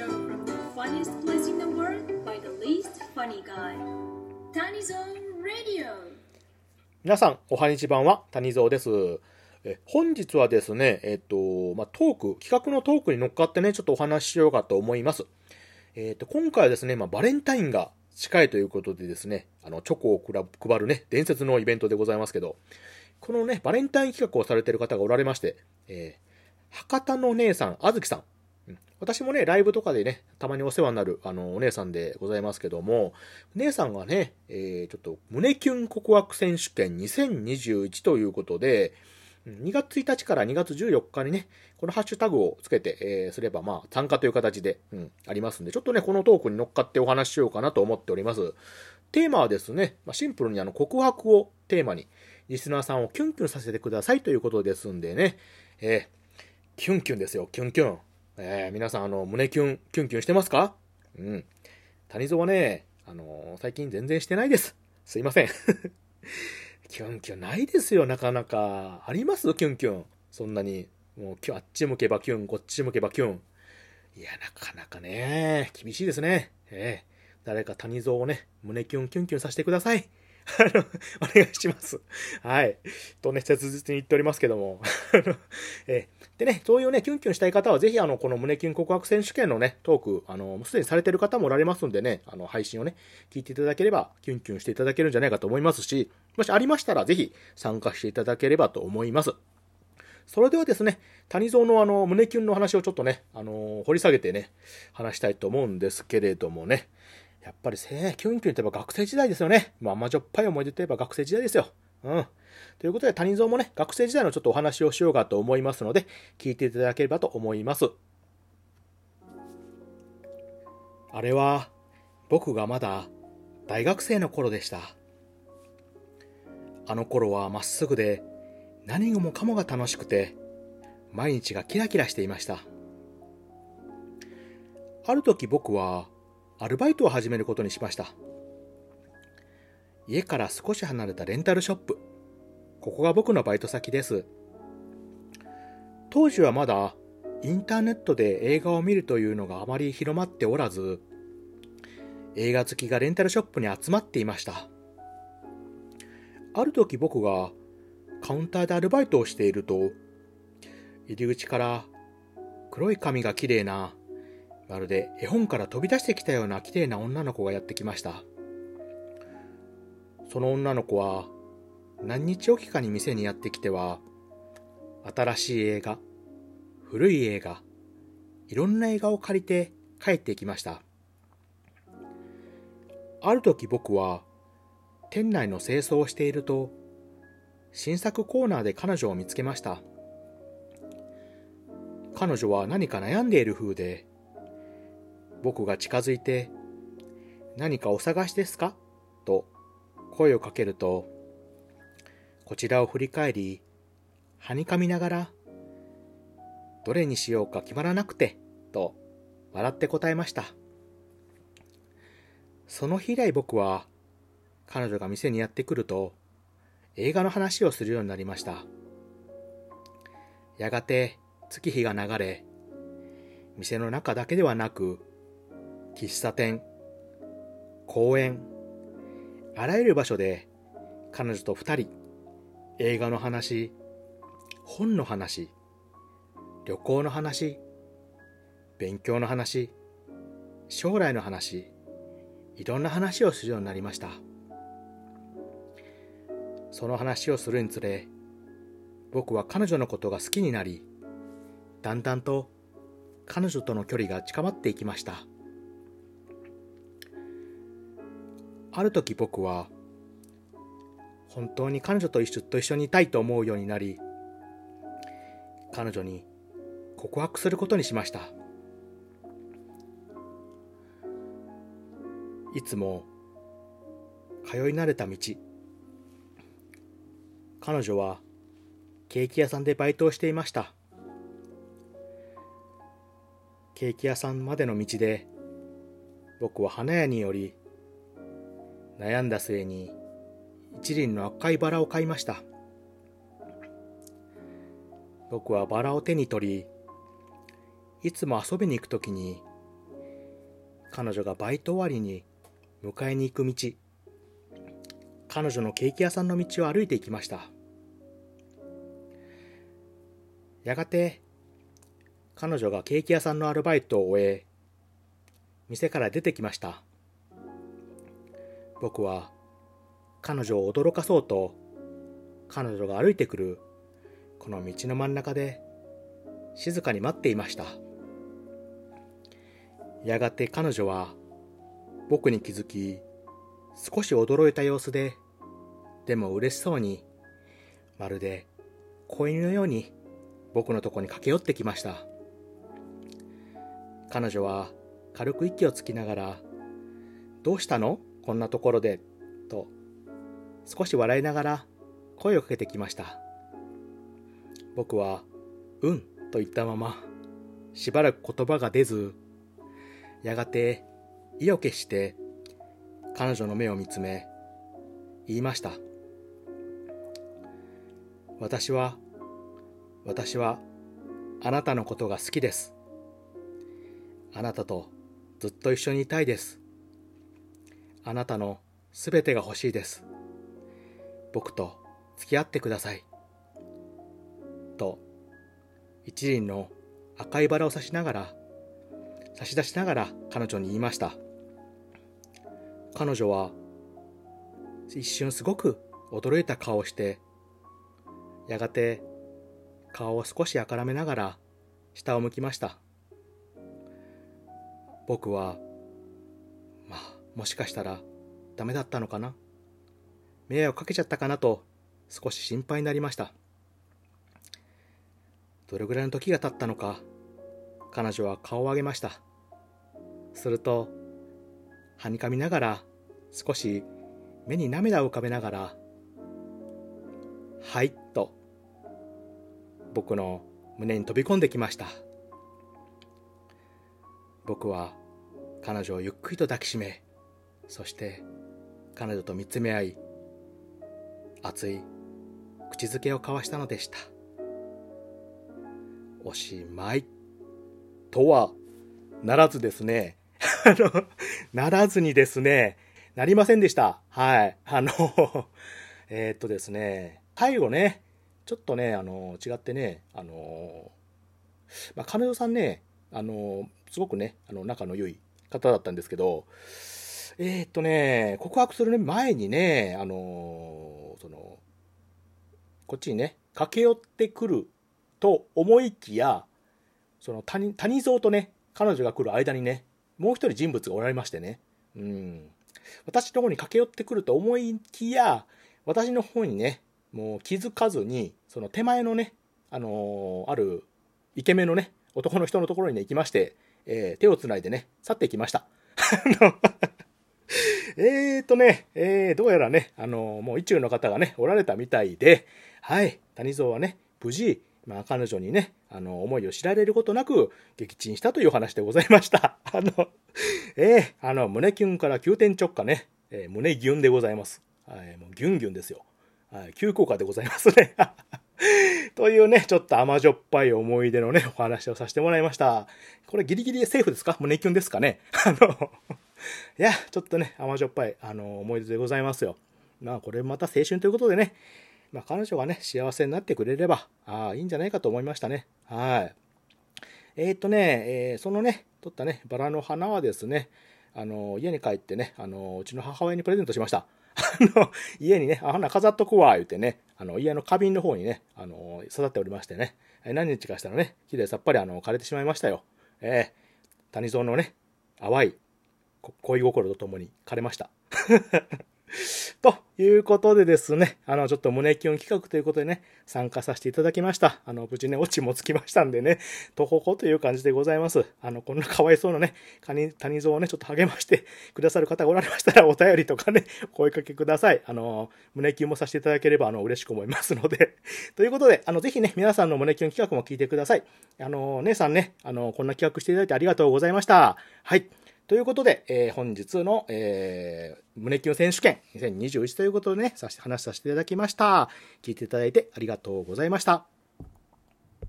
show from the funniest place in the world by the least funny guy. Tiny Zone Radio. 皆さん、おはにちばんは、谷蔵です。え本日はですね、えっ、ーと、まあ、トーク、企画のトークに乗っかってね、ちょっとお話ししようかと思います。えっ、ーと、今回はですね、まあ、バレンタインが近いということでですね、あの、チョコを配るね、伝説のイベントでございますけど、このね、バレンタイン企画をされている方がおられまして、えー、博多の姉さん、あずきさん。私もね、ライブとかでね、たまにお世話になる、あの、お姉さんでございますけども、姉さんがね、えー、ちょっと、胸キュン告白選手権2021ということで、2月1日から2月14日にね、このハッシュタグをつけて、えー、すれば、まあ、参加という形で、うん、ありますんで、ちょっとね、このトークに乗っかってお話ししようかなと思っております。テーマはですね、まあ、シンプルにあの、告白をテーマに、リスナーさんをキュンキュンさせてくださいということですんでね、えー、キュンキュンですよ、キュンキュン。えー、皆さん、あの、胸キュン、キュンキュンしてますか？うん。谷蔵はね、あのー、最近全然してないです。すいません。キュンキュンないですよ、なかなか。あります？キュンキュン。そんなに。もう、あっち向けばキュン、こっち向けばキュン。いや、なかなかね、厳しいですね。ええー、誰か谷蔵をね、胸キュン、キュンキュンさせてください。あの、お願いします。はい。とね、切実に言っておりますけども。えでね、そういうね、キュンキュンしたい方は、ぜひ、あの、この胸キュン告白選手権のね、トーク、あの、すでにされてる方もおられますんでね、あの、配信をね、聞いていただければ、キュンキュンしていただけるんじゃないかと思いますし、もしありましたら、ぜひ参加していただければと思います。それではですね、谷蔵のあの、胸キュンの話をちょっとね、あの掘り下げてね、話したいと思うんですけれどもね、やっぱりせキュンキュンといえば学生時代ですよね。まあ、甘じょっぱい思い出といえば学生時代ですよ。うん。ということで、谷蔵もね、学生時代のちょっとお話をしようかと思いますので、聞いていただければと思います。あれは、僕がまだ大学生の頃でした。あの頃はまっすぐで、何もかもが楽しくて、毎日がキラキラしていました。ある時僕は、アルバイトを始めることにしました。家から少し離れたレンタルショップ。ここが僕のバイト先です。当時はまだインターネットで映画を見るというのがあまり広まっておらず、映画好きがレンタルショップに集まっていました。ある時僕がカウンターでアルバイトをしていると、入り口から黒い髪が綺麗なまるで絵本から飛び出してきたような綺麗な女の子がやってきました。その女の子は何日おきかに店にやってきては、新しい映画、古い映画、いろんな映画を借りて帰ってきました。ある時僕は店内の清掃をしていると、新作コーナーで彼女を見つけました。彼女は何か悩んでいる風で、僕が近づいて、何かお探しですか？と声をかけると、こちらを振り返り、はにかみながら、どれにしようか決まらなくて、と笑って答えました。その日以来僕は、彼女が店にやってくると、映画の話をするようになりました。やがて月日が流れ、店の中だけではなく、喫茶店、公園、あらゆる場所で彼女と二人、映画の話、本の話、旅行の話、勉強の話、将来の話、いろんな話をするようになりました。その話をするにつれ、僕は彼女のことが好きになり、だんだんと彼女との距離が近まっていきました。ある時僕は本当に彼女と一緒と一緒にいたいと思うようになり彼女に告白することにしました。いつも通い慣れた道。彼女はケーキ屋さんでバイトをしていました。ケーキ屋さんまでの道で僕は花屋により悩んだ末に一輪の赤いバラを買いました。僕はバラを手に取り、いつも遊びに行くときに彼女がバイト終わりに迎えに行く道彼女のケーキ屋さんの道を歩いていきましたやがて彼女がケーキ屋さんのアルバイトを終え店から出てきました僕は彼女を驚かそうと彼女が歩いてくるこの道の真ん中で静かに待っていました。やがて彼女は僕に気づき少し驚いた様子ででも嬉しそうにまるで子犬のように僕のとこに駆け寄ってきました。彼女は軽く息をつきながら「どうしたの？こんなところで」と少し笑いながら声をかけてきました。僕は「うん」と言ったまましばらく言葉が出ずやがて意を決して彼女の目を見つめ言いました。私は私はあなたのことが好きです。あなたとずっと一緒にいたいです。あなたのすべてが欲しいです。僕と付き合ってください。と一輪の赤いバラを差しながら差し出しながら彼女に言いました。彼女は一瞬すごく驚いた顔をしてやがて顔を少しあからめながら下を向きました。僕はもしかしたらダメだったのかな？迷惑かけちゃったかな？と少し心配になりました。どれぐらいの時が経ったのか？彼女は顔を上げました。するとはにかみながら少し目に涙を浮かべながら「はい」と僕の胸に飛び込んできました。僕は彼女をゆっくりと抱きしめそして彼女と見つめ合い熱い口づけを交わしたのでした。おしまいとはならずですね。あのならずにですねなりませんでした。はい。あの え、っとですね最後ねちょっとねあの違ってねあのまあ、彼女さんねあのすごくねあの仲の良い方だったんですけどえー、っとね告白する、ね、前にねあのそのこっちにね駆け寄ってくると思いきやその谷谷蔵とね彼女が来る間にねもう一人人物がおられましてね。うん。私の方に駆け寄ってくると思いきや私の方にねもう気づかずにその手前のねあのー、あるイケメンのね男の人のところにね行きまして、えー、手をつないでね去っていきました。えーとね、えー、どうやらね、あのもう一中の方がね、おられたみたいで、はい、谷蔵はね、無事、まあ、彼女にね、あの、思いを知られることなく、撃沈したという話でございました。あの、えー、あの、胸キュンから急転直下ね、えー、胸ギュンでございます。はい、もうギュンギュンですよ。はい、急降下でございますね。というね、ちょっと甘じょっぱい思い出のね、お話をさせてもらいました。これギリギリセーフですか？胸キュンですかね？あの、いや、ちょっとね、甘じょっぱい、あの、思い出でございますよ。まあ、これまた青春ということでね、まあ、彼女がね、幸せになってくれれば、ああ、いいんじゃないかと思いましたね。はい。えー、っとね、えー、そのね、撮ったね、バラの花はですね、あの、家に帰ってね、あの、うちの母親にプレゼントしました。あの、家にね、あ、花飾っとくわ、言ってね、あの、家の花瓶の方にね、あの、育っておりましてね、何日かしたらね、綺麗さっぱりあの、枯れてしまいましたよ。えー、谷蔵のね、淡い恋心とともに枯れました。ということでですね、あの、ちょっと胸キュン企画ということでね、参加させていただきました。あの、無事ね、オチもつきましたんでね、とほほという感じでございます。あの、こんなかわいそうなね、谷、谷蔵をね、ちょっと励まして くださる方がおられましたら、お便りとかね、声かけください。あの、胸キュンもさせていただければ、あの、嬉しく思いますので。ということで、あの、ぜひね、皆さんの胸キュン企画も聞いてください。あの、姉さんね、あの、こんな企画していただいてありがとうございました。はい。ということで、えー、本日の、えー、胸キュン選手権2021ということでね、さ話させていただきました。聞いていただいてありがとうございました。